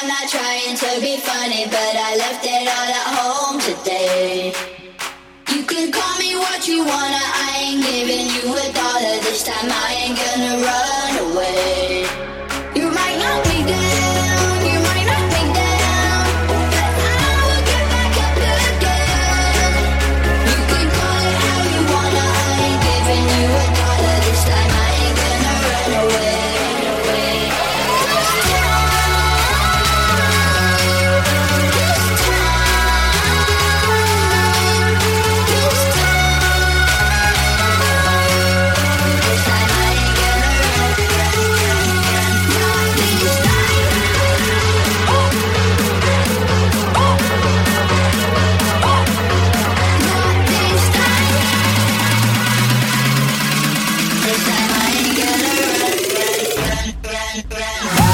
what not trying to Be funny, but I ain't giving you a dollar this time. I ain't gonna rush. Yeah.